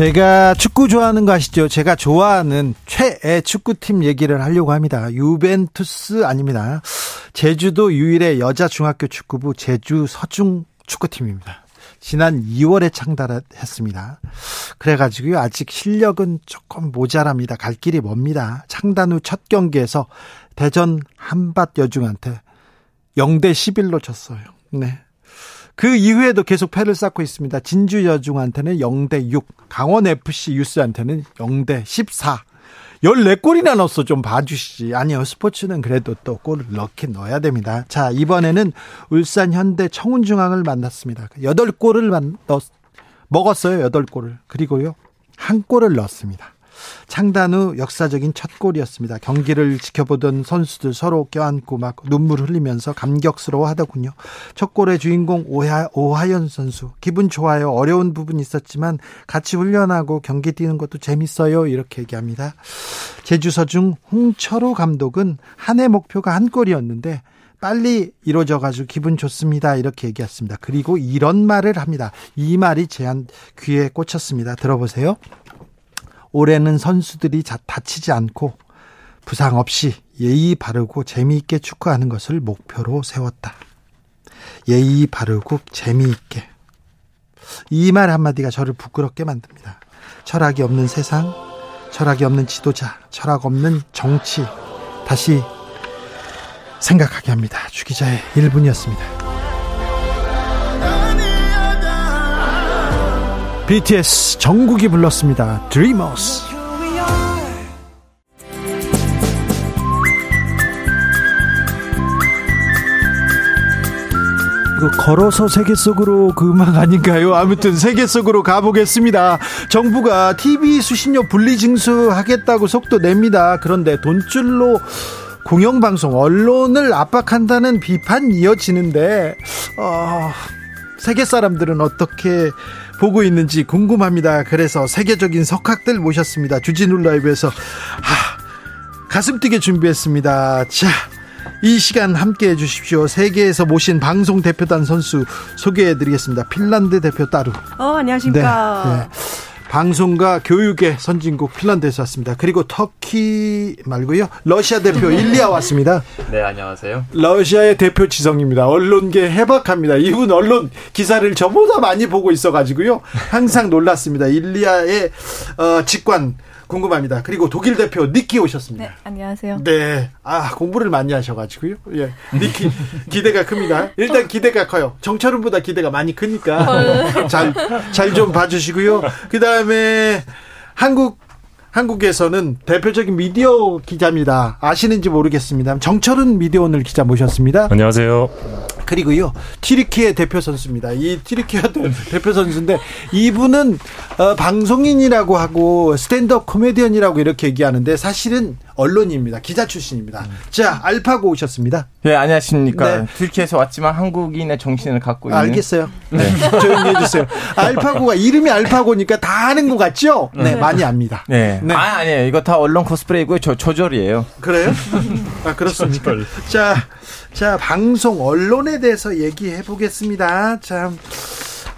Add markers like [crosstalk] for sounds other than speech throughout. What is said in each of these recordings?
제가 축구 좋아하는 거 아시죠? 제가 좋아하는 최애 축구팀 얘기를 하려고 합니다. 유벤투스 아닙니다. 제주도 유일의 여자 중학교 축구부 제주 서중 축구팀입니다. 지난 2월에 창단했습니다. 그래가지고요, 아직 실력은 조금 모자랍니다. 갈 길이 멉니다. 창단 후 첫 경기에서 대전 한밭 여중한테 0대 11로 졌어요. 네. 그 이후에도 계속 패를 쌓고 있습니다. 진주 여중한테는 0대 6, 강원 FC 유스한테는 0대 14. 14골이나 넣었어. 좀 봐주시지. 아니요. 스포츠는 그래도 또 골을 넣긴 넣어야 됩니다. 자, 이번에는 울산 현대 청운중앙을 만났습니다. 8골을 넣, 먹었어요. 8골을. 그리고요. 한 골을 넣었습니다. 창단 후 역사적인 첫 골이었습니다. 경기를 지켜보던 선수들 서로 껴안고 막 눈물 흘리면서 감격스러워 하더군요. 첫 골의 주인공 오하, 오하연 선수. 기분 좋아요. 어려운 부분이 있었지만 같이 훈련하고 경기 뛰는 것도 재밌어요. 이렇게 얘기합니다. 제주서중 홍철호 감독은 한 해 목표가 한 골이었는데 빨리 이루어져가지고 기분 좋습니다. 이렇게 얘기했습니다. 그리고 이런 말을 합니다. 이 말이 제한 귀에 꽂혔습니다. 들어보세요. 올해는 선수들이 다치지 않고 부상 없이 예의 바르고 재미있게 축구하는 것을 목표로 세웠다. 예의 바르고 재미있게. 이 말 한마디가 저를 부끄럽게 만듭니다. 철학이 없는 세상, 철학이 없는 지도자, 철학 없는 정치. 다시 생각하게 합니다. 주기자의 1분이었습니다. BTS 정국이 불렀습니다. Dreamers. 그 걸어서 세계 속으로 그 음악 아닌가요? 아무튼 세계 속으로 가보겠습니다. 정부가 TV 수신료 분리 징수 하겠다고 속도 냅니다. 그런데 돈줄로 공영방송 언론을 압박한다는 비판 이어지는데 어, 세계 사람들은 어떻게 보고 있는지 궁금합니다. 그래서 세계적인 석학들 모셨습니다. 주진우 라이브에서 아, 가슴 뛰게 준비했습니다. 자, 이 시간 함께 해주십시오. 세계에서 모신 방송 대표단 선수 소개해드리겠습니다. 핀란드 대표 따루. 어, 안녕하십니까. 네, 네. 방송과 교육의 선진국 핀란드에서 왔습니다. 그리고 터키 말고요. 러시아 대표 [laughs] 일리아 왔습니다. 네, 안녕하세요. 러시아의 대표 지성입니다. 언론계 해박합니다. 이분 언론 기사를 저보다 많이 보고 있어 가지고요. 항상 놀랐습니다. 일리아의 어, 직관 궁금합니다. 그리고 독일 대표 니키 오셨습니다. 네, 안녕하세요. 네. 아, 공부를 많이 하셔가지고요. 예. 니키, 기대가 큽니다. 일단 기대가 커요. 정철은보다 기대가 많이 크니까. 잘, 잘 좀 봐주시고요. 그 다음에 한국 한국에서는 대표적인 미디어 기자입니다. 아시는지 모르겠습니다. 정철은 미디어 오늘 기자 모셨습니다. 안녕하세요. 그리고요 티리키의 대표 선수입니다. 이 티리키의 대표 선수인데 이분은 어, 방송인이라고 하고 스탠드업 코미디언이라고 이렇게 얘기하는데 사실은 언론입니다. 기자 출신입니다. 자, 알파고 오셨습니다. 네, 안녕하십니까. 네. 튀르키에서 왔지만 한국인의 정신을 갖고 있는. 알겠어요. 네. 조용히 해주세요. 알파고가 이름이 알파고니까 다 아는 것 같죠? 네, 네. 많이 압니다. 네. 네. 아, 아니에요. 이거 다 언론 코스프레이고요. 저 조절이에요. 그래요? 아, 그렇습니까? 자, 자, 방송 언론에 대해서 얘기해 보겠습니다. 참,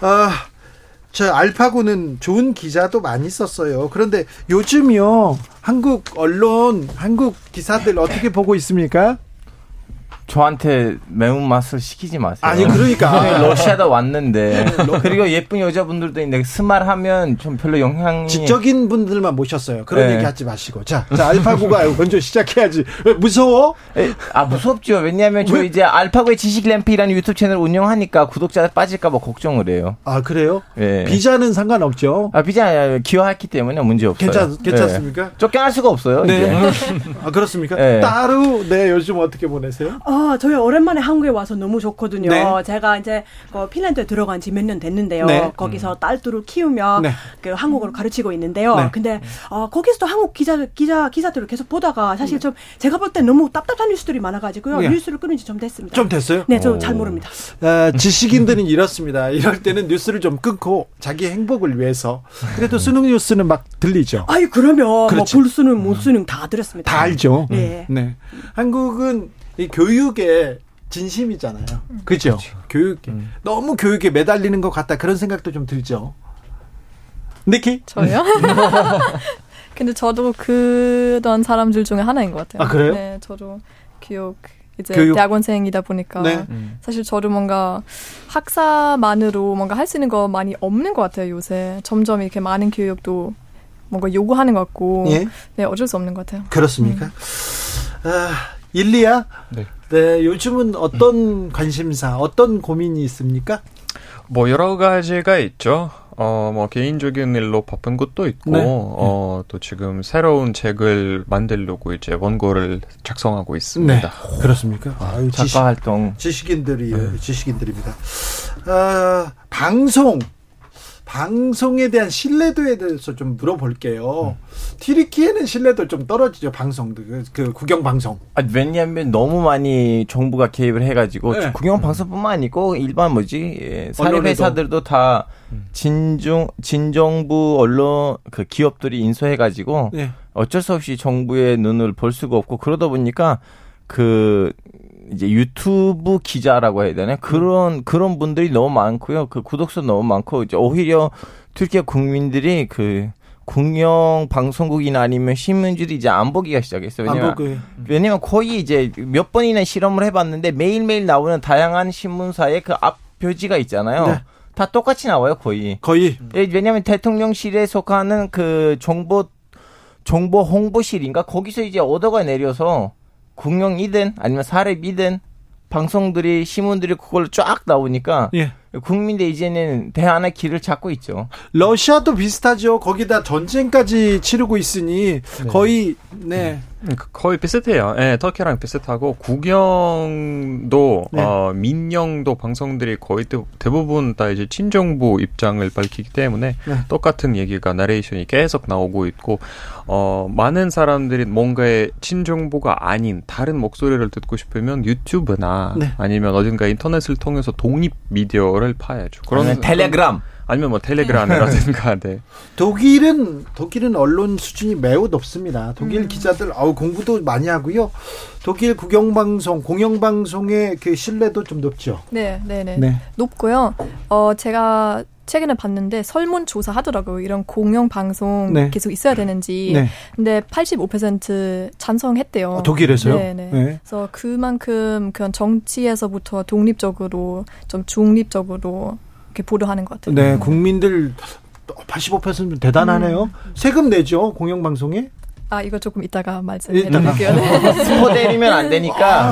어, 저 알파고는 좋은 기자도 많이 썼어요. 그런데 요즘요 한국 언론, 한국 기사들 어떻게 보고 있습니까? 저한테 매운맛을 시키지 마세요. 아니 그러니까 [laughs] 러시아다 왔는데 그리고 예쁜 여자분들도 있는데 스말하면 좀 별로 영향이 지적인 분들만 모셨어요. 그런 네. 얘기 하지 마시고 자, 자 알파고가 [laughs] 먼저 시작해야지. 왜 무서워? 에, 아 무섭죠. 왜냐하면 저 이제 알파고의 지식 램프라는 유튜브 채널 운영하니까 구독자 빠질까봐 걱정을 해요. 아 그래요? 네. 비자는 상관없죠. 아 비자 기여했기 때문에 문제 없어요. 괜찮 괜찮습니까? 네. 쫓겨날 수가 없어요. 네. 아 그렇습니까? 네. 따로 네 요즘 어떻게 보내세요? 어, 아, 저희 오랜만에 한국에 와서 너무 좋거든요. 네. 제가 이제 그 핀란드에 들어간 지 몇 년 됐는데요. 네. 거기서 딸들을 키우며 네. 그 한국어를 가르치고 있는데요. 네. 근데 어, 거기서도 한국 기자 기자 기사들을 계속 보다가 사실 좀 제가 볼 때 너무 답답한 뉴스들이 많아가지고요. 네. 뉴스를 끊은 지 좀 됐습니다. 좀 됐어요? 네, 저 잘 모릅니다. 아, 지식인들은 이렇습니다. 이럴 때는 뉴스를 좀 끊고 자기 행복을 위해서 그래도 수능 뉴스는 막 들리죠. 아유 그러면 그렇지. 뭐 불수능 못수능 다 들었습니다. 다 알죠. 네. 네. 한국은 이 교육에 진심이잖아요. 그죠? 교육 너무 교육에 매달리는 것 같다 그런 생각도 좀 들죠. 니키? 저요? [laughs] 근데 저도 그런 사람들 중에 하나인 것 같아요. 아, 그래요? 네, 저도 교육 이제 교육. 대학원생이다 보니까 네. 사실 저도 뭔가 학사만으로 뭔가 할 수 있는 거 많이 없는 것 같아요 요새 점점 이렇게 많은 교육도 뭔가 요구하는 것 같고 예. 네 어쩔 수 없는 것 같아요. 그렇습니까? 아, 일리야? 네. 네, 요즘은 어떤 관심사, 어떤 고민이 있습니까? 뭐 여러 가지가 있죠. 어, 뭐 개인적인 일로 바쁜 것도 있고, 네. 어, 또 지금 새로운 책을 만들려고 이제 원고를 작성하고 있습니다. 그렇습니까? 아유, 지식, 작가 활동. 지식인들이, 지식인들입니다. 아, 방송. 방송에 대한 신뢰도에 대해서 좀 물어볼게요. 티리키에는 신뢰도 좀 떨어지죠, 방송도. 그, 그 국영 방송. 아, 왜냐하면 너무 많이 정부가 개입을 해가지고 네. 국영 방송뿐만 아니고 일반 뭐지 예, 사립. 회사들도 다 진중 진정부 언론 그 기업들이 인수해가지고 네. 어쩔 수 없이 정부의 눈을 볼 수가 없고 그러다 보니까 그 이제 유튜브 기자라고 해야 되나 그런 그런 분들이 너무 많고요. 그 구독수 너무 많고 이제 오히려 튀르키예 국민들이 그 국영 방송국이나 아니면 신문지도 이제 안 보기가 시작했어요. 왜냐면 왜냐면 거의 이제 몇 번이나 실험을 해봤는데 매일매일 나오는 다양한 신문사의 그 앞 표지가 있잖아요. 네. 다 똑같이 나와요, 거의. 거의. 예, 왜냐면 대통령실에 속하는 그 정보 정보 홍보실인가 거기서 이제 오더가 내려서 국영이든 아니면 사립이든 방송들이 신문들이 그걸로 쫙 나오니까 예. 국민들 이제는 대안의 길을 찾고 있죠. 러시아도 비슷하죠. 거기다 전쟁까지 치르고 있으니 거의 네. 음, 그- 거의 비슷해요. 예, 터키랑 비슷하고 국영도 네. 어, 민영도 방송들이 거의 대, 대부분 다 이제 친정부 입장을 밝히기 때문에 네. 똑같은 얘기가 나레이션이 계속 나오고 있고 어, 많은 사람들이 뭔가의 친정부가 아닌 다른 목소리를 듣고 싶으면 유튜브나 네. 아니면 어딘가 인터넷을 통해서 독립 미디어를 파야죠. 그러면 텔레그램 아니면 뭐 텔레그램이라든가 네. 독일은 독일은 언론 수준이 매우 높습니다. 독일 기자들 아우 공부도 많이 하고요. 독일 국영방송, 공영방송의 그 신뢰도 좀 높죠. 네, 네, 네. 네. 높고요. 어 제가 최근에 봤는데 설문 조사 하더라고요. 이런 공영 방송 네. 계속 있어야 되는지. 네. 근데 85% 찬성했대요. 어, 독일에서요? 네, 네. 네. 그래서 그만큼 그런 정치에서부터 독립적으로 좀 중립적으로 이렇게 보도하는 것 같아요. 네, 국민들 85% 대단하네요. 음. 세금 내죠 공영방송에. 아 이거 조금 이따가. 말씀해드릴게요. 네. 스포 때리면 안 되니까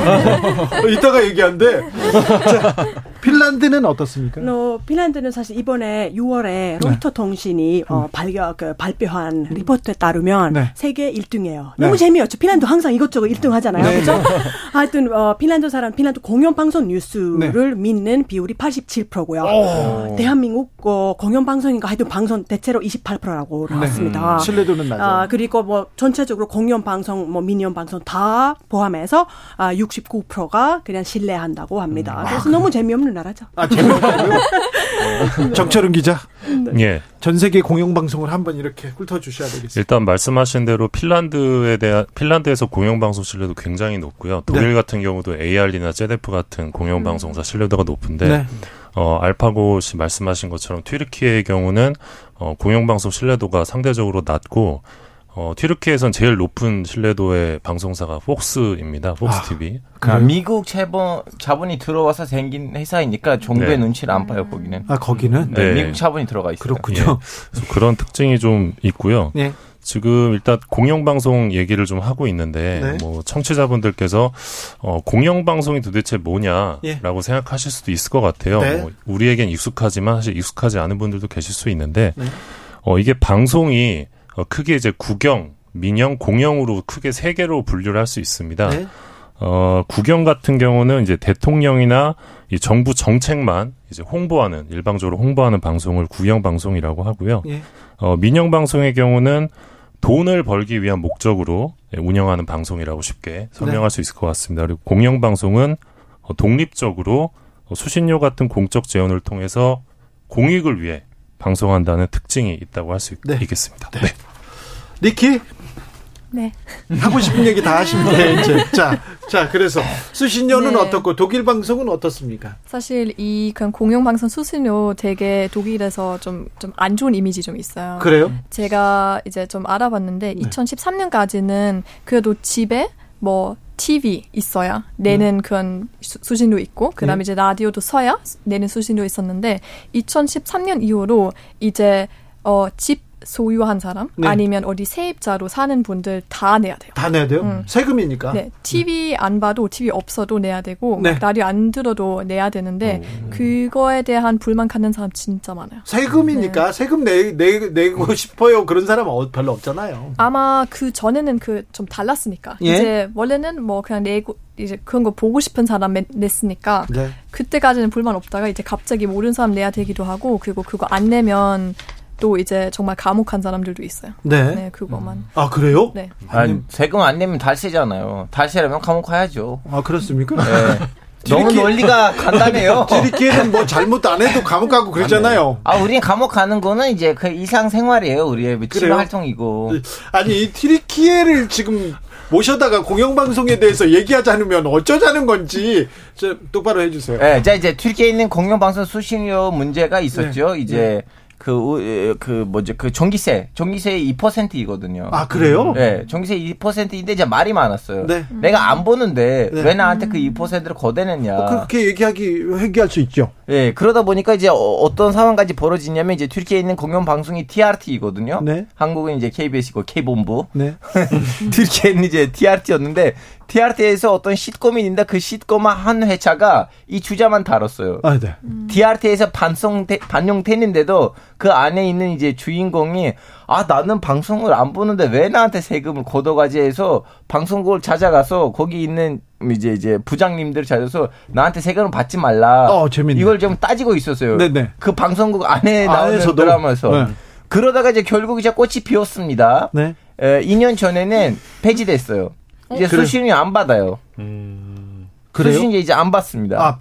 어, 이따가 얘기한데. 자, [laughs] 핀란드는 어떻습니까? 어, 핀란드는 사실 이번에 6월에 로이터 통신이 어, 발겨, 그, 발표한 리포트에 따르면 네. 세계 1등이에요. 네. 너무 재미없죠. 핀란드 항상 이것저것 1등 하잖아요. 네. 그렇죠? 하여튼 어, 핀란드 사람 핀란드 공영 방송 뉴스를 믿는 비율이 87%고요. 대한민국 어, 공영 방송인가 하여튼 방송 대체로 28%라고 나왔습니다. 신뢰도는 낮아요. 아, 그리고 뭐 전체적으로 공영 방송, 뭐 민영 방송 다 포함해서 아, 69%가 그냥 신뢰한다고 합니다. 그래서 너무 재미없는 나라죠. 아, 재미없다고요? [laughs] 정철은 기자. 예. 전 세계 공영방송을 한번 이렇게 훑어주셔야 되겠습니다. 일단 말씀하신 대로 핀란드에 대한 핀란드에서 공영방송 신뢰도 굉장히 높고요. 독일 네. 같은 경우도 ARD나 제데프 같은 공영방송사 신뢰도가 높은데 네. 어, 알파고 씨 말씀하신 것처럼 튀르키예의 경우는 어, 공영방송 신뢰도가 상대적으로 낮고 어, 튀르키예에선 제일 높은 신뢰도의 방송사가 폭스입니다. 폭스 아, TV. 아, 미국 자본 자본이 들어와서 생긴 회사이니까 정부의 네. 눈치를 안 봐요 거기는. 아, 거기는? 네, 네. 미국 자본이 들어가 있어요. 그렇군요. 그래서 그런 특징이 좀 있고요. 예. 지금 일단 공영방송 얘기를 좀 하고 있는데 네. 뭐 청취자분들께서 어, 공영방송이 도대체 뭐냐라고 예. 생각하실 수도 있을 것 같아요. 네. 뭐 우리에겐 익숙하지만 사실 익숙하지 않은 분들도 계실 수 있는데 네. 어, 이게 방송이 어, 크게 이제 국영, 민영, 공영으로 크게 세 개로 분류를 할 수 있습니다. 네. 어, 국영 같은 경우는 이제 대통령이나 이 정부 정책만 이제 홍보하는 일방적으로 홍보하는 방송을 국영 방송이라고 하고요. 예. 어, 민영 방송의 경우는 돈을 벌기 위한 목적으로 운영하는 방송이라고 쉽게 설명할 네. 수 있을 것 같습니다. 그리고 공영 방송은 어, 독립적으로 수신료 같은 공적 재원을 통해서 공익을 위해 방송한다는 특징이 있다고 할수 네. 있겠습니다. 네. 네. 니키 네. 하고 싶은 얘기 다 하시면 돼, 이제. 자, 자, 그래서 수신료는 네. 어떻고 독일 방송은 어떻습니까? 사실 이 그냥 공영 방송 수신료 되게 독일에서 좀 좀 안 좋은 이미지 좀 있어요. 그래요? 제가 이제 좀 알아봤는데 네. 2013년까지는 그래도 집에 뭐 TV 있어야 내는 음. 그런 수, 신료 있고 그다음에 네. 이제 라디오도 써야 내는 수신료 있었는데 2013년 이후로 이제 어 집 소유한 사람 네. 아니면 어디 세입자로 사는 분들 다 내야 돼요. 다 내야 돼요? 음. 세금이니까. 네. TV 안 봐도 TV 없어도 내야 되고 네. 라디오 안 들어도 내야 되는데 오. 그거에 대한 불만 갖는 사람 진짜 많아요. 세금이니까 네. 세금 내, 내, 내고 싶어요. 그런 사람은 어, 별로 없잖아요. 아마 그 전에는 그 좀 달랐으니까. 예? 이제 원래는 뭐 그냥 내고 이제 그런 거 보고 싶은 사람 냈으니까 네. 그때까지는 불만 없다가 이제 갑자기 모르는 사람 내야 되기도 하고 그리고 그거 안 내면 또 이제 정말 감옥 한 사람들도 있어요. 네. 네, 그거만. 아, 그래요? 네. 아니, 세금 안 내면 달세잖아요. 달세라면 감옥 가야죠. 아, 그렇습니까? 네. [laughs] 너무 논리가 간단해요. [laughs] 디리키에는 뭐 잘못 안 해도 감옥 가고 그러잖아요. 아, 우린 감옥 가는 거는 이제 그 일상 생활이에요. 우리의 취미 활동이고. 아니, 이 티리키에를 지금 모셔다가 공영방송에 대해서 얘기하지 않으면 어쩌자는 건지 똑바로 해주세요. 네, 자 이제 튀르키에 있는 공영방송 수신료 문제가 있었죠. 네. 이제 네. 그, 그, 뭐죠, 그 전기세, 전기세 2%이거든요. 아, 그래요? 네, 전기세 2%인데 이제 말이 많았어요. 네. 내가 안 보는데 네. 왜 나한테 그 2%를 거대냈냐. 어, 그렇게 얘기하기, 얘기할 수 있죠. 네, 그러다 보니까 이제 어, 떤 상황까지 벌어지냐면 이제 튀르키에 있는 공영 방송이 TRT이거든요. 네. 한국은 이제 KBS고 K본부. 네. [laughs] 튀르키에는 이제 TRT였는데 TRT에서 어떤 시트콤이 있는데 그 시트콤 한 회차가 이 주자만 다뤘어요. 아, 네. 음. TRT에서 반송 반영됐는데도 그 안에 있는 이제 주인공이 아 나는 방송을 안 보는데 왜 나한테 세금을 걷어가지 해서 방송국을 찾아가서 거기 있는 이제 이제 부장님들 찾아서 나한테 세금을 받지 말라. 어, 재밌네. 이걸 좀 따지고 있었어요. 네네. 그 방송국 안에 나오는 드라마에서. 네. 그러다가 이제 결국 이제 꽃이 피었습니다. 네. 에, 2년 전에는 폐지됐어요. 이제 그래. 수신료 안 받아요. 음. 그래요? 수신료 이제 안 받습니다. 아,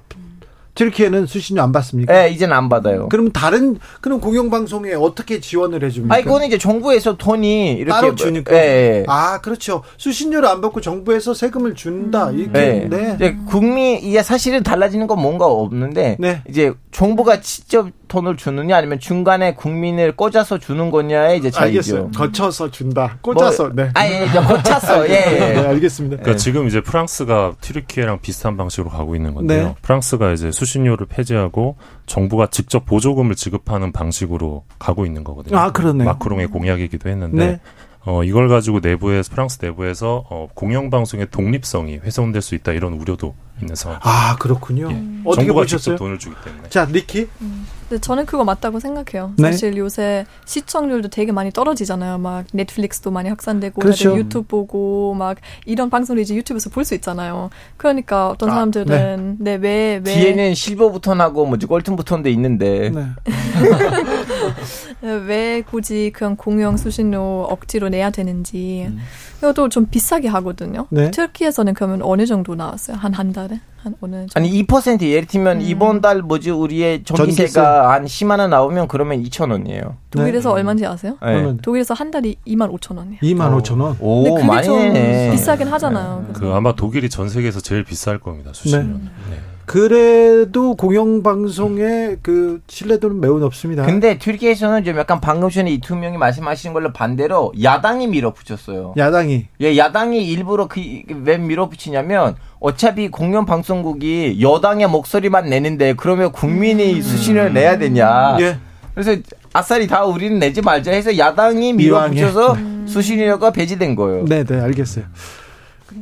튀르키예는 수신료 안 받습니까? 네, 이제는 안 받아요. 그럼 다른 그럼 공영방송에 어떻게 지원을 해줍니까? 아, 이거는 이제 정부에서 돈이 이렇게 따로 주니까. 네. 아, 그렇죠. 수신료를 안 받고 정부에서 세금을 준다. 음. 이렇게. 네. 네. 국민 이게 사실은 달라지는 건 뭔가 없는데 네. 이제 정부가 직접 돈을 주느냐 아니면 중간에 국민을 꽂아서 주는 거냐에 이제 차이죠. 알겠어요. 거쳐서 준다. 꽂아서. 뭐, 네. 아, 예, 꽂혀서. [laughs] 예. 네, 알겠습니다. 그러니까 네. 지금 이제 프랑스가 튀르키예랑 비슷한 방식으로 가고 있는 건데요. 네. 프랑스가 이제 수신 료를 폐지하고 정부가 직접 보조금을 지급하는 방식으로 가고 있는 거거든요. 아, 그러네. 마크롱의 공약이기도 했는데 네. 어, 이걸 가지고 내부에서 프랑스 내부에서 어, 공영방송의 독립성이 훼손될 수 있다 이런 우려도 있는 상황. 아 그렇군요. 예. 어떻게 정부가 보셨어요? 직접 돈을 주기 때문에. 자 니키. 음. 근데 저는 그거 맞다고 생각해요. 네? 사실 요새 시청률도 되게 많이 떨어지잖아요. 막 넷플릭스도 많이 확산되고 그렇죠. 유튜브 보고 막 이런 방송을 이제 유튜브에서 볼 수 있잖아요. 그러니까 어떤 아, 사람들은 네. 네, 왜, 왜 뒤에는 실버 부터나고 뭐지 골튼 부터인데 있는데 네. [laughs] 왜 굳이 그런 공영 수신료 억지로 내야 되는지. 음. 이것도 좀 비싸게 하거든요. 네? 터키에서는 그러면 어느 정도 나왔어요? 한 한 달에? 한 어느 정도? 아니 2% 예를 들면 음. 이번 달 뭐지 우리의 전기세가 전기세. 한 10만 원 나오면 그러면 2천 원이에요. 독일에서 네. 얼마인지 아세요? 네. 독일에서 한 달이 2만 5천 원이에요. 2만 5천 원? 오, 근데 그게 많이 좀 비싸긴 하잖아요. 네. 그 아마 독일이 전 세계에서 제일 비쌀 겁니다. 수신료. 네. 네. 그래도 공영방송의 그 신뢰도는 매우 높습니다. 근데 튀르키에서는 좀 약간 방금 전에 이 두 명이 말씀하신 걸로 반대로 야당이 밀어붙였어요. 야당이? 예, 야당이 일부러 그왜 밀어붙이냐면 어차피 공영 방송국이 여당의 목소리만 내는데 그러면 국민이 음. 수신을 내야 되냐. 예. 그래서 아싸리 다 우리는 내지 말자 해서 야당이 밀어붙여서 음. 수신료가 배제된 거예요. 네, 네, 알겠어요.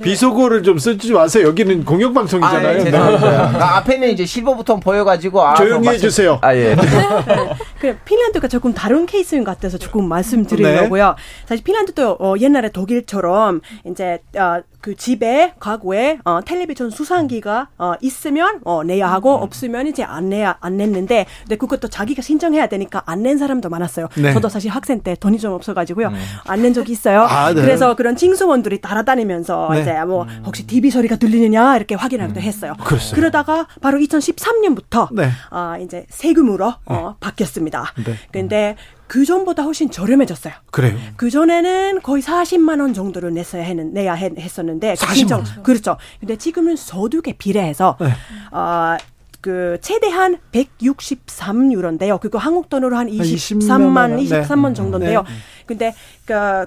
비속어를 좀 쓰지 마세요. 여기는 공영 방송이잖아요. 아, 예. 네. 아, 앞에는 이제 실버 버튼 보여가지고 아, 조용히 해주세요. 아 예. [laughs] 그 핀란드가 조금 다른 케이스인 것 같아서 조금 말씀드리려고요. 네. 사실 핀란드도 어, 옛날에 독일처럼 이제 어, 그 집에 가구에 어, 텔레비전 수상기가 어, 있으면 어, 내야 하고 음. 없으면 이제 안 내야 안 냈는데 근데 그것도 자기가 신청해야 되니까 안 낸 사람도 많았어요. 네. 저도 사실 학생 때 돈이 좀 없어가지고요 음. 안낸 적이 있어요. 아, 네. 그래서 그런 징수원들이 따라다니면서 네. 이제 뭐 음. 혹시 TV 소리가 들리느냐 이렇게 확인하기도 음. 했어요. 그랬어요. 그러다가 바로 2013년부터 네. 어, 이제 세금으로 어, 바뀌었습니다. 네. 근데 그 전보다 훨씬 저렴해졌어요. 그래요. 그 전에는 거의 40만 원 정도를 냈어야 했는 내야 했었는데 40만 원. 그렇죠. 근데 지금은 소득에 비례해서 네. 어, 그 최대한 163유로인데요. 그거 한국 돈으로 한 23만 23만 정도인데요. 네. 근데 그 어,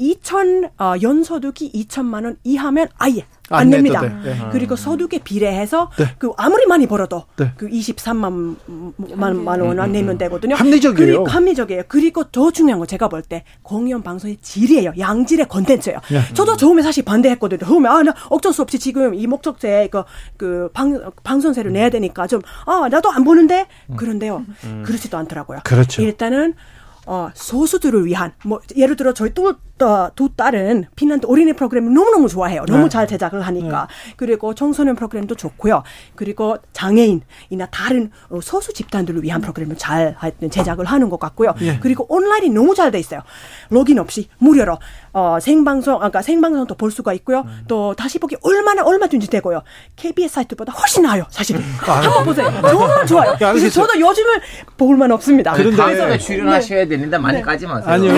2천 어, 연소득이 2천만 원 이하면 아예 안, 안 냅니다. 네. 그리고 소득에 비례해서 네. 그 아무리 많이 벌어도 네. 그 23만 만, 만 원안 음, 내면 음. 되거든요. 합리적이에요. 그리고 합리적이에요. 그리고 더 중요한 거 제가 볼 때 공연 방송의 질이에요. 양질의 콘텐츠예요. 네. 저도 처음에 사실 반대했거든요. 처음에 아 나 어쩔 수 없이 지금 이 목적제 그, 그 방, 방송세를 내야 되니까 좀 아 나도 안 보는데 음. 그런데요. 음. 그렇지도 않더라고요. 그렇죠. 일단은 어, 소수들을 위한 뭐 예를 들어 저희 또 어, 두 딸은 핀란드 어린이 프로그램을 너무너무 좋아해요. 너무 네. 잘 제작을 하니까. 네. 그리고 청소년 프로그램도 좋고요. 그리고 장애인이나 다른 어, 소수 집단들을 위한 프로그램을 잘 제작을 하는 것 같고요. 네. 그리고 온라인이 너무 잘 돼 있어요. 로긴 없이 무료로 어, 생방송, 아까 생방송도 볼 수가 있고요. 음. 또 다시 보기 얼마나 얼마든지 되고요. KBS 사이트보다 훨씬 나아요, 사실. 아, 한번 보세요. 너무 좋아요. 야, 그래서 저도 요즘은 볼만 없습니다. 그런데 출연하셔야 네. 되는데 많이 네. 까지 마세요. 아니요.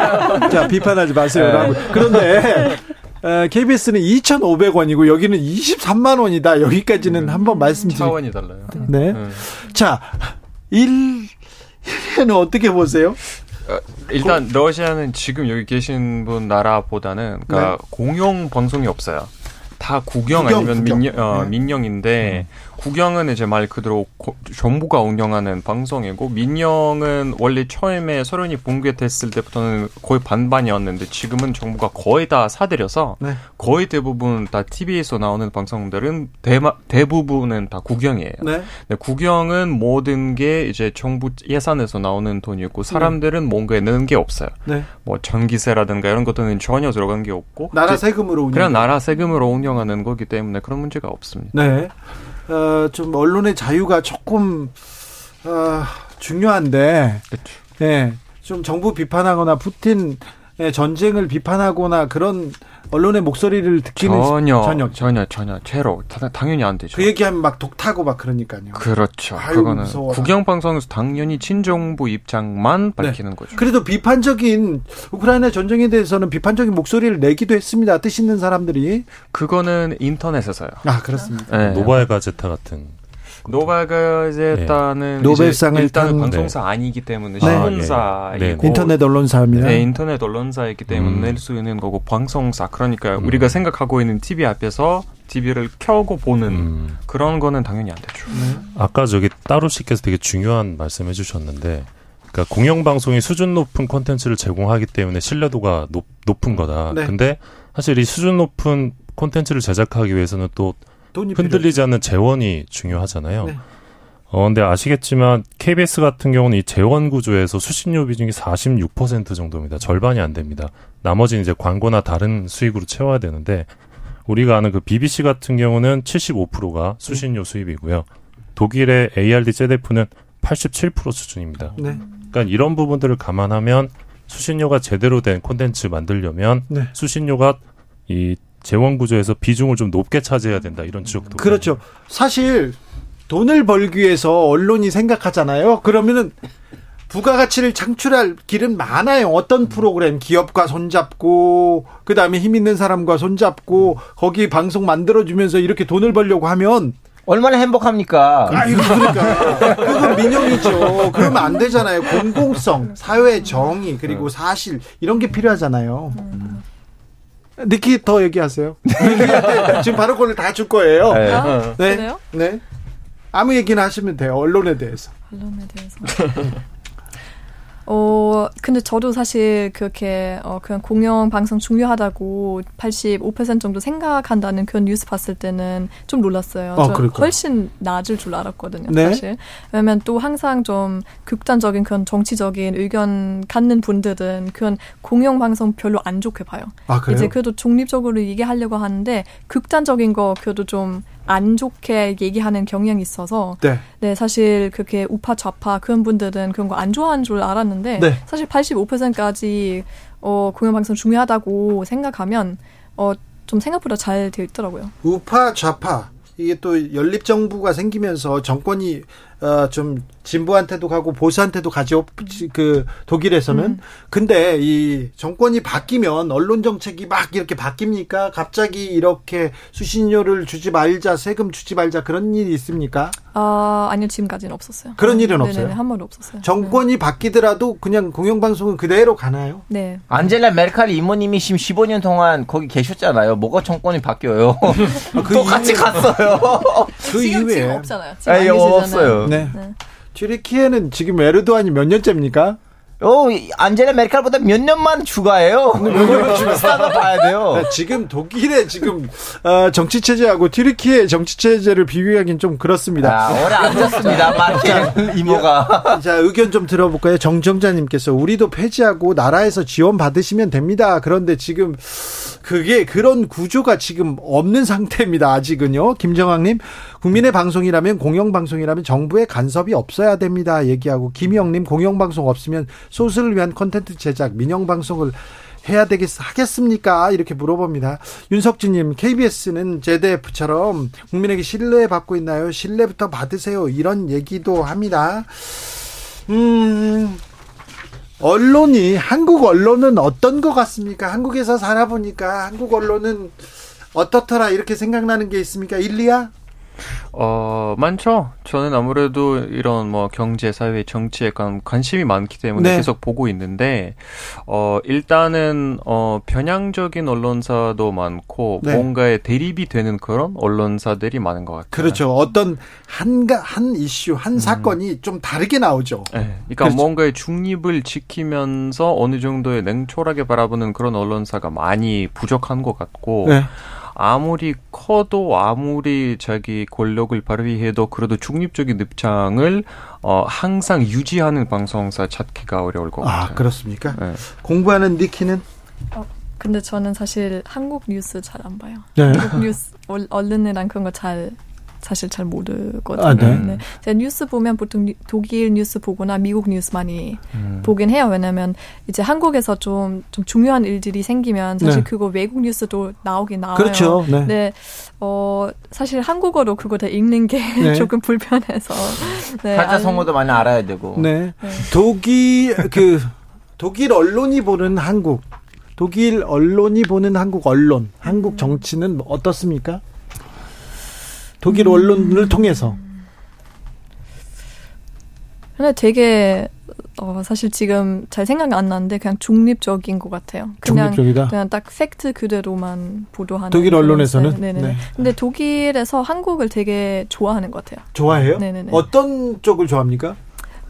[laughs] 자 비판 하지 마세요. 네. 그런데 [laughs] KBS는 2,500원이고 여기는 23만 원이다. 여기까지는 음, 한번 말씀드릴게요. 차원이 달라요. 네. 네. 자, 1, 1회는 어떻게 보세요? 어, 일단 러시아는 지금 여기 계신 분 나라보다는 그러니까 네. 공영 방송이 없어요. 다 국영, 국영 아니면 국영. 민영, 어, 네. 민영인데 음. 국영은 이제 말 그대로 정부가 운영하는 방송이고 민영은 원래 처음에 소련이 붕괴됐을 때부터는 거의 반반이었는데 지금은 정부가 거의 다 사들여서 네. 거의 대부분 다 TV에서 나오는 방송들은 대마, 대부분은 다 국영이에요. 네. 국영은 모든 게 이제 정부 예산에서 나오는 돈이었고 사람들은 네. 뭔가에 넣은 게 없어요. 네. 뭐 전기세라든가 이런 것들은 전혀 들어간 게 없고 나라 세금으로 운영 그냥 나라 세금으로 운영하는 거기 때문에 그런 문제가 없습니다. 네. 어, 좀 언론의 자유가 조금 어, 중요한데, 그쵸. 예, 좀 정부 비판하거나 푸틴 전쟁을 비판하거나 그런 언론의 목소리를 듣기는 전혀 전혀 전혀 전혀 제로 당연히 안 되죠. 그 얘기하면 막 독타고 막 그러니까요. 그렇죠. 아유, 그거는 무서워라. 국영 방송에서 당연히 친정부 입장만 네. 밝히는 네. 거죠. 그래도 비판적인 우크라이나 전쟁에 대해서는 비판적인 목소리를 내기도 했습니다. 뜻 있는 사람들이 그거는 인터넷에서요. 아 그렇습니다. 네. 노바의 가제타 같은 노바가제타는 네. 노벨상을 일단은 방송사 네. 아니기 때문에 신문사이고 네. 네. 인터넷 언론사입니다. 네, 인터넷 언론사이기 때문에 음. 낼수 있는 거고 방송사 그러니까 음. 우리가 생각하고 있는 TV 앞에서 TV를 켜고 보는 음. 그런 거는 당연히 안 되죠. 네. 아까 저기 따로 씨께서 되게 중요한 말씀 해 주셨는데 그러니까 공영방송이 수준 높은 콘텐츠를 제공하기 때문에 신뢰도가 높, 높은 거다. 네. 근데 사실 이 수준 높은 콘텐츠를 제작하기 위해서는 또 흔들리지 않는 재원이 중요하잖아요. 네. 어, 근데 아시겠지만 KBS 같은 경우는 이 재원 구조에서 수신료 비중이 46% 정도입니다. 절반이 안 됩니다. 나머지는 이제 광고나 다른 수익으로 채워야 되는데 우리가 아는 그 BBC 같은 경우는 75%가 수신료 수입이고요. 독일의 ARD 제데프는 87% 수준입니다. 네. 그러니까 이런 부분들을 감안하면 수신료가 제대로 된 콘텐츠 만들려면 네. 수신료가 이 재원 구조에서 비중을 좀 높게 차지해야 된다 이런 지적도 그렇죠. 사실 돈을 벌기 위해서 언론이 생각하잖아요. 그러면은 부가가치를 창출할 길은 많아요. 어떤 프로그램 기업과 손잡고 그다음에 힘 있는 사람과 손잡고 거기 방송 만들어 주면서 이렇게 돈을 벌려고 하면 얼마나 행복합니까? 아, 이거 그러니까. 그건 민영이죠. 그러면 안 되잖아요. 공공성, 사회 정의, 그리고 사실, 이런 게 필요하잖아요. 니키 더 얘기하세요. [laughs] 지금 발언권을 다 줄 거예요. 네. 아, 네. 그래요? 네. 아무 얘기나 하시면 돼요. 언론에 대해서. 언론에 대해서. 어, 근데 저도 사실 그렇게, 어, 그냥 공영 방송 중요하다고 85% 정도 생각한다는 그런 뉴스 봤을 때는 좀 놀랐어요. 어? 훨씬 낮을 줄 알았거든요, 네. 사실. 왜냐면 또 항상 좀 극단적인 그런 정치적인 의견 갖는 분들은 그런 공영 방송 별로 안 좋게 봐요. 아, 그래요? 이제 그래도 중립적으로 얘기하려고 하는데 극단적인 거 그래도 좀안 좋게 얘기하는 경향이 있어서 네. 네, 사실 그렇게 우파 좌파 그런 분들은 그런 거 안 좋아하는 줄 알았는데 네. 사실 85%까지 어, 공영방송 중요하다고 생각하면 어, 좀 생각보다 잘 되어 있더라고요. 우파 좌파 이게 또 연립 정부가 생기면서 정권이 어, 좀 진보한테도 가고 보수한테도 가죠. 그 독일에서는 음. 근데 이 정권이 바뀌면 언론 정책이 막 이렇게 바뀝니까? 갑자기 이렇게 수신료를 주지 말자, 세금 주지 말자 그런 일이 있습니까? 아, 아니요, 지금까지는 없었어요. 그런 일은 네네네, 없어요? 한 번도 없었어요. 정권이 바뀌더라도 그냥 공영방송은 그대로 가나요? 네. 안젤라 메르켈 이모님이 지금 15년 동안 거기 계셨잖아요. 뭐가 정권이 바뀌어요? [laughs] 그 [laughs] 똑같이 이후에- 갔어요. 그 지금, 지금 이후에 없잖아요. 지금 안 아니, 계시잖아요. 없어요. 네. 네. 튀르키예는 지금 에르도안이 몇 년째입니까? 어, 이 안젤라 메르켈보다 몇 년만 추가해요. 비싸다 봐야 돼요. 네, 지금 독일의 지금 어, 정치 체제하고 튀르키의 정치 체제를 비교하기는 좀 그렇습니다. 아, 오래 앉았습니다. 마르켈 이모가. 자 의견 좀 들어볼까요? 정정자님께서 우리도 폐지하고 나라에서 지원 받으시면 됩니다. 그런데 지금 그게 그런 구조가 지금 없는 상태입니다. 아직은요. 김정학님 국민의 방송이라면 공영방송이라면 정부의 간섭이 없어야 됩니다. 얘기하고 김희영님 공영방송 없으면 소수를 위한 콘텐츠 제작 민영방송을 해야 되겠 하겠습니까? 이렇게 물어봅니다. 윤석진님, KBS는 JDF처럼 국민에게 신뢰 받고 있나요? 신뢰부터 받으세요. 이런 얘기도 합니다. 음, 언론이 한국 언론은 어떤 것 같습니까? 한국에서 살아보니까 한국 언론은 어떻더라 이렇게 생각나는 게 있습니까? 일리야? 어, 많죠. 저는 아무래도 이런 뭐 경제, 사회, 정치에 관, 관심이 많기 때문에 네. 계속 보고 있는데, 어, 일단은, 어, 편향적인 언론사도 많고, 네. 뭔가에 대립이 되는 그런 언론사들이 많은 것 같아요. 그렇죠. 어떤 한가 한 이슈, 한 사건이 좀 다르게 나오죠. 네, 그러니까 그렇죠. 뭔가의 중립을 지키면서 어느 정도의 냉철하게 바라보는 그런 언론사가 많이 부족한 것 같고, 네. 아무리 커도 아무리 자기 권력을 발휘해도 그래도 중립적인 입장을 어, 항상 유지하는 방송사 찾기가 어려울 것 아, 같아요. 그렇습니까? 네. 공부하는 니키는 근데 저는 사실 한국 뉴스 잘 안 봐요. 네. 한국 뉴스 얼- 언론이랑 그런 거 잘 사실 잘 모르거든요. 아, 네. 제가 뉴스 보면 보통 뉴- 독일 뉴스 보거나 미국 뉴스 많이 음. 보긴 해요. 왜냐면 이제 한국에서 좀, 좀 중요한 일들이 생기면 사실 네. 그거 외국 뉴스도 나오긴 나와요. 그렇죠. 네. 네, 어, 사실 한국어로 그거 다 읽는 게 네. [laughs] 조금 불편해서. 네, 안- 성어도 많이 알아야 되고. 네. 네. 독일 그 독일 언론이 보는 한국 독일 언론이 보는 한국 언론, 한국 정치는 어떻습니까? 독일 언론을 통해서 근데 되게 어, 사실 지금 잘 생각이 안 나는데 그냥 중립적인 것 같아요. 그냥 중립적이다. 그냥 딱 팩트 그대로만 보도하는. 독일 언론에서는? 네네. 네. 근데 독일에서 한국을 되게 좋아하는 것 같아요. 좋아해요? 네네네. 어떤 쪽을 좋아합니까?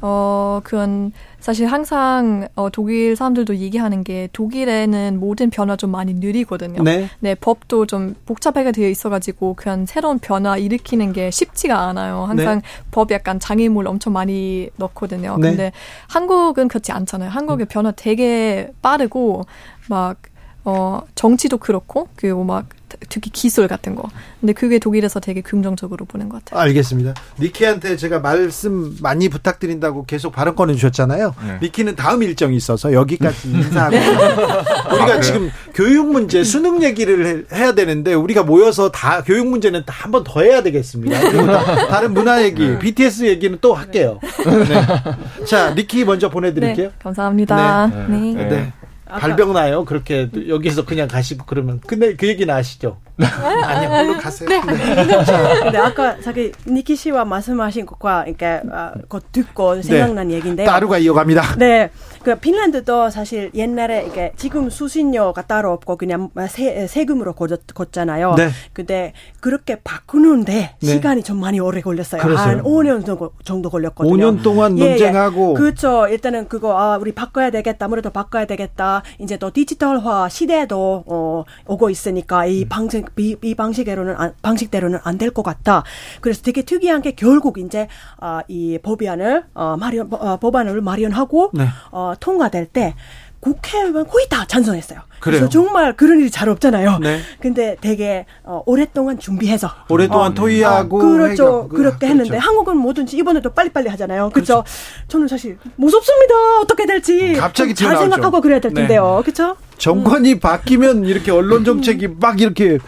어, 그건 사실 항상 어, 독일 사람들도 얘기하는 게 독일에는 모든 변화 좀 많이 느리거든요. 네. 네, 법도 좀 복잡하게 되어 있어가지고 그냥 새로운 변화 일으키는 게 쉽지가 않아요. 항상 법 약간 장애물 엄청 많이 넣거든요. 네. 근데 한국은 그렇지 않잖아요. 한국의 변화 되게 빠르고 막 어, 정치도 그렇고 그리고 막 특히 기술 같은 거. 근데 그게 독일에서 되게 긍정적으로 보는 것 같아요. 알겠습니다. 니키한테 제가 말씀 많이 부탁드린다고 계속 발언권을 주셨잖아요. 네. 니키는 다음 일정이 있어서 여기까지 [laughs] 인사하고 우리가 지금 교육 문제, 수능 얘기를 해, 야 되는데 우리가 모여서 다 교육 문제는 한번 더 해야 되겠습니다. 그리고 다, 다른 문화 얘기, BTS 얘기는 또 할게요. 네. 자, 니키 먼저 보내드릴게요. 네, 감사합니다. 네. 네. 발병 나요. 그렇게 여기서 그냥 가시고 그러면. 근데 그 얘기는 아시죠? 아니요, 얼른 가세요. 네. 근데 아까 자기 니키 씨와 말씀하신 것과 그러니까 아, 그 듣고 생각난 네. 얘기인데요. 따루가 이어갑니다. 네. 그 핀란드도 사실 옛날에 이게 지금 수신료가 따로 없고 그냥 세, 세금으로 걷잖아요. 네. 근데 그렇게 바꾸는데 네. 시간이 좀 많이 오래 걸렸어요. 그랬어요. 한 5년 정도, 정도 걸렸거든요. 5년 동안 예, 논쟁하고. 예. 그렇죠. 일단은 그거 아 우리 바꿔야 되겠다. 아무래도 바꿔야 되겠다. 이제 또 디지털화 시대도 어 오고 있으니까 이 음. 방식 이, 이 방식대로는 안, 방식대로는 안 될 것 같다. 그래서 되게 특이한 게 결국 이제 아, 이 법안을 어, 마련 어, 법안을 마련하고 네. 어, 통과될 때 국회의원 거의 다 찬성했어요. 그래요? 그래서 정말 그런 일이 잘 없잖아요. 네. 근데 되게 어, 오랫동안 준비해서 오랫동안 어, 토의하고 어, 그렇죠. 해가, 그렇게 그렇죠. 했는데 한국은 뭐든지 이번에도 빨리빨리 하잖아요. 그렇죠. 그렇죠. 저는 사실 무섭습니다. 어떻게 될지 갑자기 잘 생각하고 그래야 될 텐데요. 네. 그렇죠? 정권이 음. 바뀌면 이렇게 언론 정책이 막 이렇게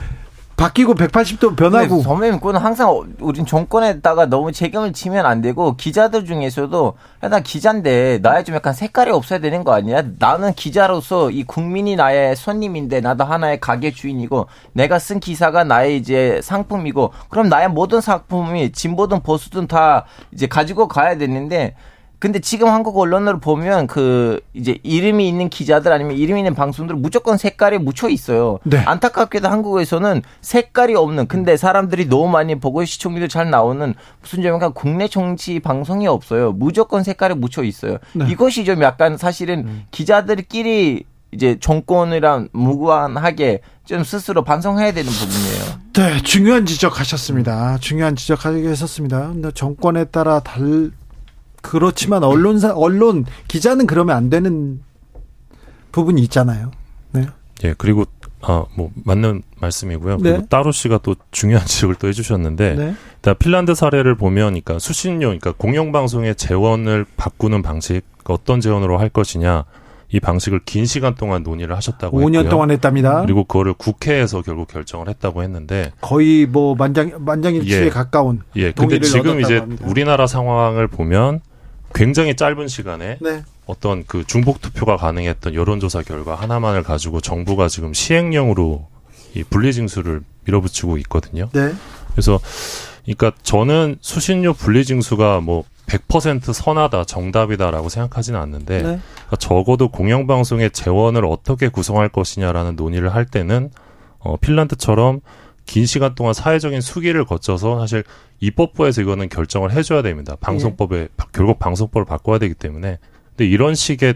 바뀌고 180도 변하고. 선배님, 그건 항상 우린 정권에다가 너무 책임을 지면 안 되고 기자들 중에서도 나 기자인데 나의 좀 약간 색깔이 없어야 되는 거 아니야? 나는 기자로서 이 국민이 나의 손님인데 나도 하나의 가게 주인이고 내가 쓴 기사가 나의 이제 상품이고 그럼 나의 모든 상품이 진보든 보수든 다 이제 가지고 가야 되는데 근데 지금 한국 언론을 보면 그 이제 이름이 있는 기자들 아니면 이름이 있는 방송들 무조건 색깔이 묻혀 있어요. 네. 안타깝게도 한국에서는 색깔이 없는 근데 사람들이 너무 많이 보고 시청률도 잘 나오는 무슨 점인가 국내 정치 방송이 없어요. 무조건 색깔이 묻혀 있어요. 네. 이것이 좀 약간 사실은 음. 기자들끼리 이제 정권이랑 무관하게 좀 스스로 반성해야 되는 부분이에요. 네, 중요한 지적하셨습니다. 중요한 지적하셨습니다. 근데 정권에 따라 달 그렇지만 언론사 언론 기자는 그러면 안 되는 부분이 있잖아요. 네. 예, 그리고 아, 뭐 맞는 말씀이고요. 그리고 네. 따로 씨가 또 중요한 [laughs] 지적을 또 해주셨는데, 네. 핀란드 사례를 보면, 그러니까 수신료, 그러니까 공영방송의 재원을 바꾸는 방식, 어떤 재원으로 할 것이냐, 이 방식을 긴 시간 동안 논의를 하셨다고 5년 했고요. 동안 했답니다. 그리고 그거를 국회에서 결국 결정을 했다고 했는데 거의 뭐 만장 만장일치에 예. 가까운 예. 근데 지금 이제 합니다. 우리나라 상황을 보면 굉장히 짧은 시간에 네. 어떤 그 중복 투표가 가능했던 여론조사 결과 하나만을 가지고 정부가 지금 시행령으로 이 분리징수를 밀어붙이고 있거든요. 네. 그래서 그러니까 저는 수신료 분리징수가 뭐 100% 선하다, 정답이다라고 생각하지는 않는데 네. 그러니까 적어도 공영방송의 재원을 어떻게 구성할 것이냐라는 논의를 할 때는 어, 핀란드처럼 긴 시간 동안 사회적인 수기를 거쳐서 사실 입법부에서 이거는 결정을 해줘야 됩니다. 방송법에 예. 결국 방송법을 바꿔야 되기 때문에 근데 이런 식의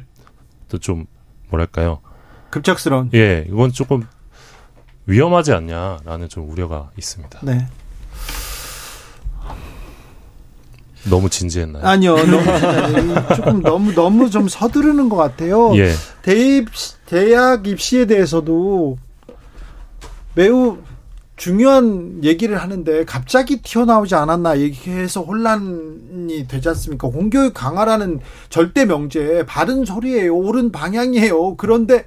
또 좀 뭐랄까요 급작스러운 예 이건 조금 위험하지 않냐라는 좀 우려가 있습니다. 네. 너무 진지했나요? 아니요, 너무 조금 너무 너무 좀 서두르는 것 같아요. 예. 대입 대학 입시에 대해서도 매우 중요한 얘기를 하는데 갑자기 튀어나오지 않았나 얘기해서 혼란이 되지 않습니까? 공교육 강화라는 절대 명제 바른 소리예요. 옳은 방향이에요. 그런데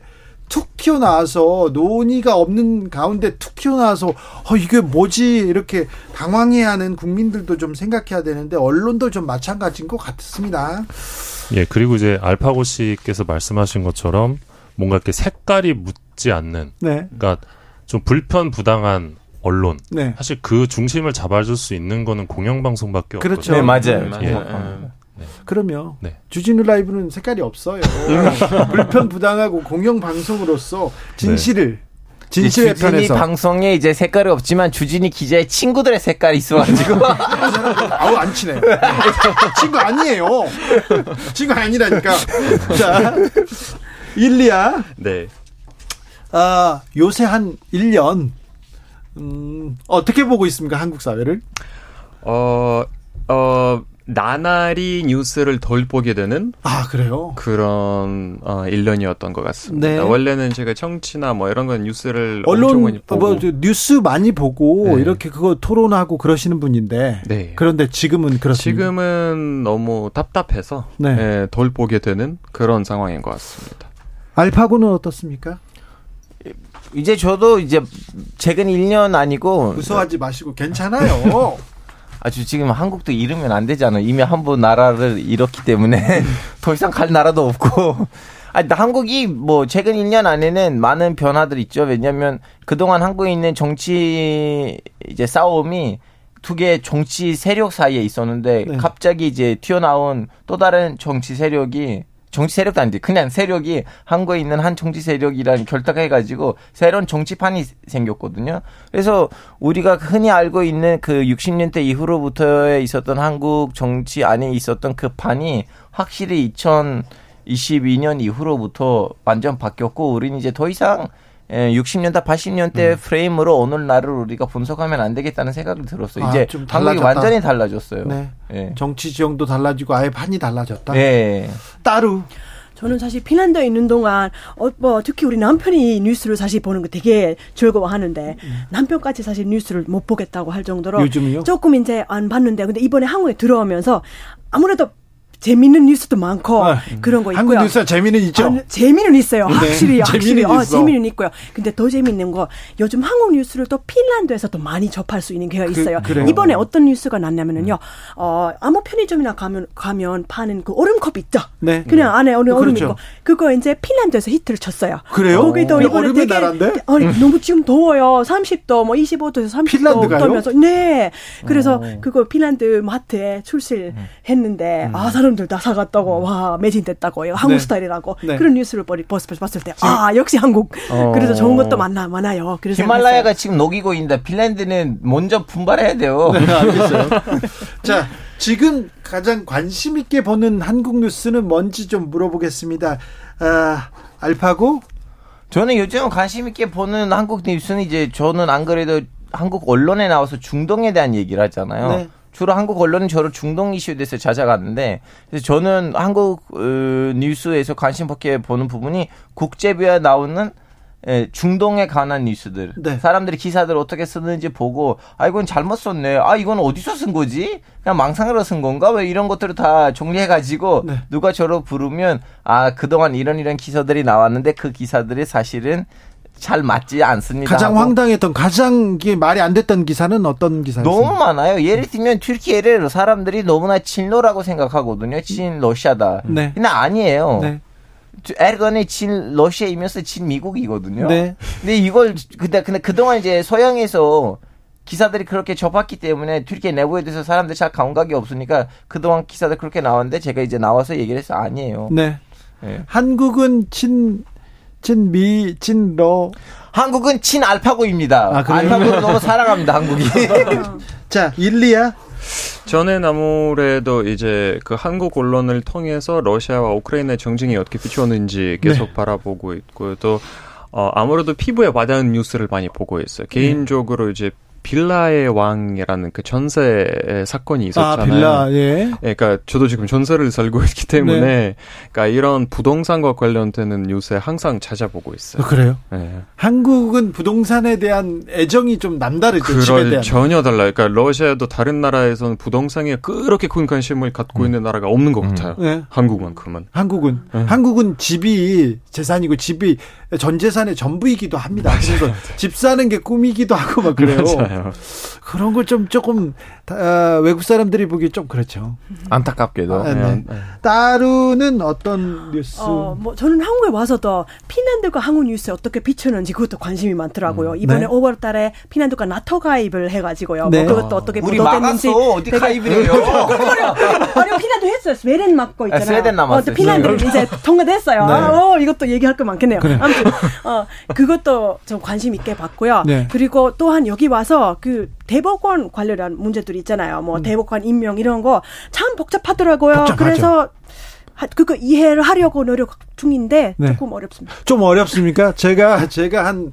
툭 튀어나와서 논의가 없는 가운데 툭 튀어나와서 어 이게 뭐지 이렇게 당황해하는 국민들도 좀 생각해야 되는데 언론도 좀 마찬가지인 것 같습니다. 예 그리고 이제 알파고 씨께서 말씀하신 것처럼 뭔가 이렇게 색깔이 묻지 않는 네. 그러니까 좀 불편 부당한 언론. 네. 사실 그 중심을 잡아줄 수 있는 거는 공영방송밖에 그렇죠. 없거든요. 네, 맞아요. 예. 네. 네. 그러면 네. 주진우 라이브는 색깔이 없어요. [laughs] 불편 부당하고 공영 방송으로서 진실을 진실의 주진이 편에서 방송에 이제 색깔이 없지만 주진이 기자의 친구들의 색깔이 있어가지고 [laughs] 아우 안 친해요. 친구 아니에요. 친구 아니라니까. 자 [laughs] 일리야. 네. 아 요새 한 1년 음, 어떻게 보고 있습니까, 한국 사회를? 어, 어, 나날이 뉴스를 덜 보게 되는 아 그래요 그런 어 1년이었던 것 같습니다. 네. 원래는 제가 정치나 뭐 이런 건 뉴스를 언론 많이 보고 뭐 뉴스 많이 보고 네. 이렇게 그거 토론하고 그러시는 분인데 네. 그런데 지금은 그렇습니다. 지금은 너무 답답해서 네. 네, 덜 보게 되는 그런 상황인 것 같습니다. 알파고는 어떻습니까? 이제 저도 이제 최근 1년 아니고 무서워하지 마시고 괜찮아요. [laughs] 아주 지금 한국도 잃으면 안 되잖아요. 이미 한 번 나라를 잃었기 때문에 [laughs] 더 이상 갈 나라도 없고 [laughs] 아니, 한국이 뭐 최근 1년 안에는 많은 변화들이 있죠. 왜냐하면 그동안 한국에 있는 정치 이제 싸움이 두 개의 정치 세력 사이에 있었는데 네. 갑자기 이제 튀어나온 또 다른 정치 세력이 정치 세력도 아닌데 그냥 세력이 한국에 있는 한 정치 세력이랑 결탁해가지고 새로운 정치판이 생겼거든요. 그래서 우리가 흔히 알고 있는 그 60년대 이후로부터 있었던 한국 정치 안에 있었던 그 판이 확실히 2022년 이후로부터 완전 바뀌었고 우리는 이제 더 이상 예, 60년대, 80년대 음. 프레임으로 오늘날을 우리가 분석하면 안 되겠다는 생각이 들었어요. 아, 이제 좀 한국이 달라졌다. 완전히 달라졌어요. 네. 예. 정치 지형도 달라지고 아예 판이 달라졌다. 네. 따로 저는 사실 핀란드에 있는 동안 어, 뭐 특히 우리 남편이 뉴스를 사실 보는 거 되게 즐거워하는데 남편까지 사실 뉴스를 못 보겠다고 할 정도로 요즘이요? 조금 이제 안 봤는데 근데 이번에 한국에 들어오면서 아무래도 재밌는 뉴스도 많고 아, 그런 거 한국 있고요. 뉴스 재미는 있죠. 아, 재미는 있어요. 네, 확실히 확실히 재미는 어, 있어. 재미는 있고요. 근데 더 재밌는 거 요즘 한국 뉴스를 또 핀란드에서 또 많이 접할 수 있는 기회가 있어요. 그래요? 이번에 어떤 뉴스가 났냐면은요. 어, 아무 편의점이나 가면 가면 파는 그 얼음컵 있죠. 네. 그냥 안에 얼음 얼음 그렇죠. 있고 그거 이제 핀란드에서 히트를 쳤어요. 그래요? 거기도 어, 이번에 되게 나라인데? 아니 너무 지금 더워요. 30도 뭐 25도에서 30도 핀란드가요? 떠면서 네. 그래서 어. 그거 핀란드 마트에 출시했는데 아 사람 들 다 사갔다고 와 매진됐다고 이거 한국 네. 스타일이라고 네. 그런 뉴스를 버리 버스 봤을 때 아 역시 한국 어. 그래서 좋은 것도 많나 많아요. 그래서 히말라야가. 지금 녹이고 있는데 핀란드는 먼저 분발해야 돼요. 네, 알겠어요. [laughs] 자, 지금 가장 관심 있게 보는 한국 뉴스는 뭔지 좀 물어보겠습니다. 아, 알파고? 저는 요즘 관심 있게 보는 한국 뉴스는 이제 저는 안 그래도 한국 언론에 나와서 중동에 대한 얘기를 하잖아요. 네. 주로 한국 언론은 저를 중동 이슈에 대해서 찾아가는데 그래서 저는 한국 어, 뉴스에서 관심 있게 보는 부분이 국제부에 나오는 예, 중동에 관한 뉴스들. 네. 사람들이 기사들 어떻게 쓰는지 보고, 아, 이건 잘못 썼네. 아, 이건 어디서 쓴 거지? 그냥 망상으로 쓴 건가? 왜 이런 것들을 다 정리해가지고, 네. 누가 저로 부르면, 아, 그동안 이런 이런 기사들이 나왔는데 그 기사들이 사실은 잘 맞지 않습니다. 가장 황당했던, 가장 이게 말이 안 됐던 기사는 어떤 기사였어요? 너무 많아요. 예를 들면 튀르키예를 사람들이 너무나 친러라고 생각하거든요. 친 러시아다. 네. 근데 아니에요. 네. 에르건이 친 러시아이면서 친 미국이거든요. 네. 근데 이걸 근데 근데 그동안 이제 서양에서 기사들이 그렇게 접했기 때문에 튀르키예 내부에 대해서 사람들이 잘 감각이 없으니까 그동안 기사들 그렇게 나왔는데 제가 이제 나와서 얘기를 해서 아니에요. 네. 예. 한국은 친, 친미, 친러. 한국은 친 알파고입니다. 아? 알파고를 너무 사랑합니다, 한국이. [laughs] 자, 일리야? 저는 아무래도 이제 그 한국 언론을 통해서 러시아와 우크라이나의 정쟁이 어떻게 비추었는지 계속 네. 바라보고 있고 또 어, 아무래도 피부에 와닿은 뉴스를 많이 보고 있어요. 네. 개인적으로 이제 빌라의 왕이라는 그 전세 사건이 아, 있었잖아요. 빌라, 예. 예, 그러니까 저도 지금 전세를 살고 있기 때문에 네. 그러니까 이런 부동산과 관련되는 뉴스에 항상 찾아보고 있어요. 어, 그래요? 예. 한국은 부동산에 대한 애정이 좀 남다르죠. 집에 그럴 대한. 전혀 달라요. 그러니까 러시아도 다른 나라에서는 부동산에 그렇게 큰 관심을 갖고 있는 나라가 없는 것 같아요. 네. 한국만큼은. 한국은 네. 한국은 집이 재산이고 집이 전 재산의 전부이기도 합니다. 그래서 집 사는 게 꿈이기도 하고 막 그래요. 맞아요. 그런 걸 좀 조금 어, 외국 사람들이 보기 좀 그렇죠. 안타깝게도. 아, 네. 따루는 어떤 뉴스? 어, 뭐 저는 한국에 와서도 핀란드가 한국 뉴스에 어떻게 비추는지 그것도 관심이 많더라고요. 이번에 네. 5월 달에 핀란드가 나토 가입을 해 가지고요. 네. 뭐 그것도 어떻게 보도됐는지 막았어. 어디 해요? [laughs] 아니 핀란드 했어요. 스웨덴 맡고 있잖아요. 아, 스웨덴 남았어요. 어, 또 핀란드는 이제 통과됐어요. 네. 어, 이것도 얘기할 거 많겠네요. 아무튼 어, 그것도 좀 관심 있게 봤고요. 네. 그리고 또한 여기 와서 그 대법원 관련한 문제들이 있잖아요. 뭐 대법관 임명 이런 거 참 복잡하더라고요. 음. 복잡하죠. 그래서 하- 그거 이해를 하려고 노력 중인데 네. 조금 어렵습니다. 좀 어렵습니까? 제가 제가 한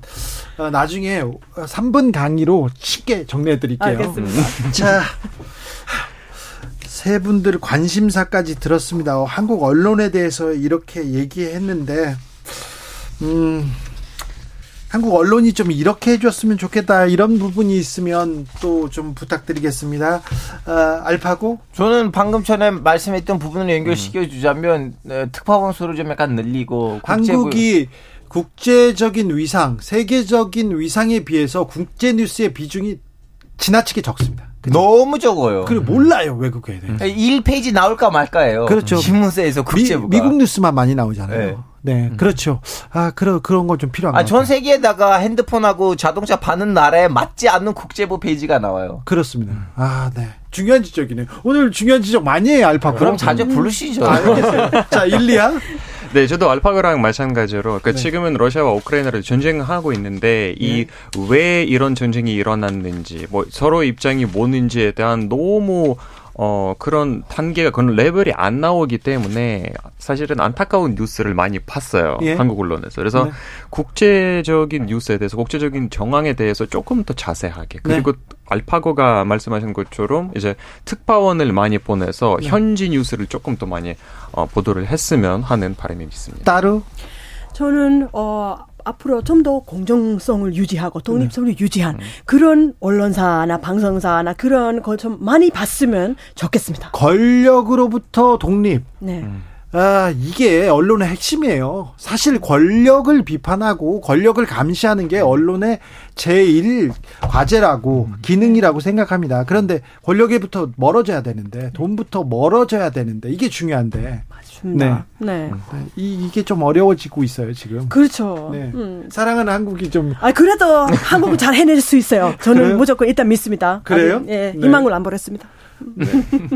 어, 나중에 3분 강의로 쉽게 정리해 드릴게요. 알겠습니다. 자, 세 분들 관심사까지 들었습니다. 어, 한국 언론에 대해서 이렇게 얘기했는데, 음, 한국 언론이 좀 이렇게 해줬으면 좋겠다. 이런 부분이 있으면 또 좀 부탁드리겠습니다. 아, 알파고? 저는 방금 전에 말씀했던 부분을 연결시켜 주자면 어, 특파 원 수를 좀 약간 늘리고 한국이 국제적인 위상, 세계적인 위상에 비해서 국제 뉴스의 비중이 지나치게 적습니다. 너무 적어요. 그리고 몰라요 외국에 대해. 1페이지 나올까 말까예요. 그렇죠. 신문사에서 미, 국제부가. 미 국 뉴스만 많이 나오잖아요. 네. 네, 음. 그렇죠. 아, 그런 그런 거좀 필요한 아, 전 세계에다가 핸드폰하고 자동차 파는 나라에 맞지 않는 국제부 페이지가 나와요. 그렇습니다. 아, 네. 중요한 지적이네요. 오늘 중요한 지적 많이 해요, 알파. 그럼 자주 부르시죠. 아, 알겠어요. 자, 일리야. [laughs] 네, 저도 알파고랑 마찬가지로 그러니까 네. 지금은 러시아와 우크라이나를 전쟁하고 있는데 이왜 네. 이런 전쟁이 일어났는지 뭐 서로 입장이 뭐는지에 대한 너무 어, 그런 단계가, 그런 레벨이 안 나오기 때문에 사실은 안타까운 뉴스를 많이 봤어요. 예. 한국 언론에서. 그래서 네. 국제적인 뉴스에 대해서, 국제적인 정황에 대해서 조금 더 자세하게. 그리고 네. 알파고가 말씀하신 것처럼 이제 특파원을 많이 보내서 네. 현지 뉴스를 조금 더 많이 어, 보도를 했으면 하는 바람이 있습니다. 따로? 저는, 어, 앞으로 좀 더 공정성을 유지하고 독립성을 네. 유지한 음. 그런 언론사나 방송사나 그런 걸 좀 많이 봤으면 좋겠습니다. 권력으로부터 독립. 네. 음. 아, 이게 언론의 핵심이에요. 사실 권력을 비판하고 권력을 감시하는 게 언론의 제일 과제라고 음. 기능이라고 생각합니다. 그런데 권력에부터 멀어져야 되는데 돈부터 멀어져야 되는데 이게 중요한데. 맞습니다. 네. 네. 네. 이, 이게 좀 어려워지고 있어요, 지금. 그렇죠. 네. 음. 사랑하는 한국이 좀. 아, 그래도 한국은 잘 해낼 수 있어요. 저는? 무조건 일단 믿습니다. 그래요? 아직, 예, 네. 희망을 안 버렸습니다. 네.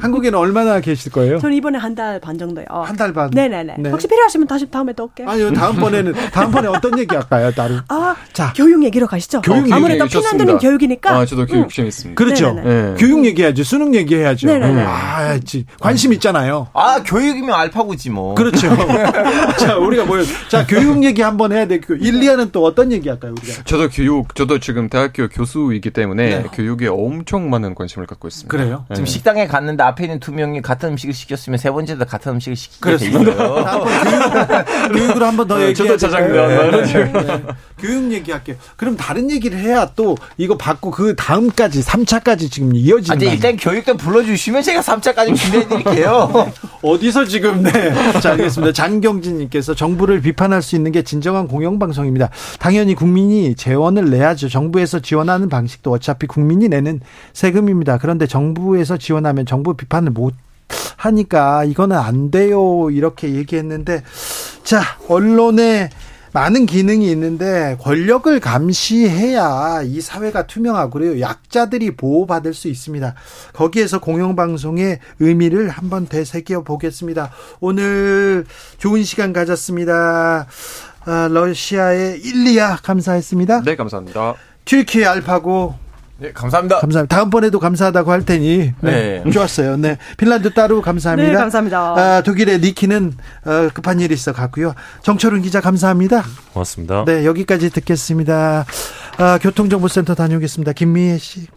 한국에는 얼마나 계실 거예요? 저는 이번에 한 달 반 정도요. 한 달 반. 네네네. 네. 혹시 필요하시면 다시 다음에 또 올게요. 아니요, 다음번에는 다음번에 어떤 얘기 할까요, 따로? 아, 자, 교육 얘기로 가시죠. 교육 아무래도 피난도는 교육이니까. 아, 저도 교육 좀 있습니다. 그렇죠. 네. 교육 얘기해야죠. 수능 얘기해야죠. 네네네. 아, 관심 있잖아요. 아, 교육이면 알파고지 뭐. 그렇죠. [laughs] 자, 우리가 뭐, 자, 교육 얘기 한번 해야 돼. 일리아는 또 어떤 얘기 할까요, 우리가? 저도 교육, 저도 지금 대학교 교수이기 때문에 네. 교육에 엄청 많은 관심을 갖고 있습니다. 그래요? 네. 지금 식당에 갔는데 앞에 있는 두 명이 같은 음식을 시켰으면 세 번째도 같은 음식을 시키게 돼 있어요. 교육, 으로 한번 더 네, 얘기해 짜장면. 교육 얘기할게요. 그럼 다른 얘기를 해야 또 이거 받고 그 다음까지 3차까지 지금 이어지는 아, 일단 교육도 불러주시면 제가 3차까지 준비해 드릴게요. [laughs] 어디서 지금 네. 자, 알겠습니다. 장경진 님께서 정부를 비판할 수 있는 게 진정한 공영방송입니다. 당연히 국민이 재원을 내야죠. 정부에서 지원하는 방식도 어차피 국민이 내는 세금입니다. 그런데 정부에서 지원하면 정부 비판을 못 하니까 이거는 안 돼요. 이렇게 얘기했는데 자, 언론에 많은 기능이 있는데 권력을 감시해야 이 사회가 투명하고 그래요. 약자들이 보호받을 수 있습니다. 거기에서 공영방송의 의미를 한번 되새겨 보겠습니다. 오늘 좋은 시간 가졌습니다. 아, 러시아의 일리아 감사했습니다. 네, 감사합니다. 튀르키 알파고 네, 감사합니다. 감사합니다. 다음번에도 감사하다고 할 테니. 네. 네. 좋았어요. 네. 핀란드 따로 감사합니다. 네, 감사합니다. 아, 독일의 니키는 어, 급한 일이 있어 갔고요. 정철은 기자 감사합니다. 고맙습니다. 네, 여기까지 듣겠습니다. 아, 교통정보센터 다녀오겠습니다. 김미애 씨.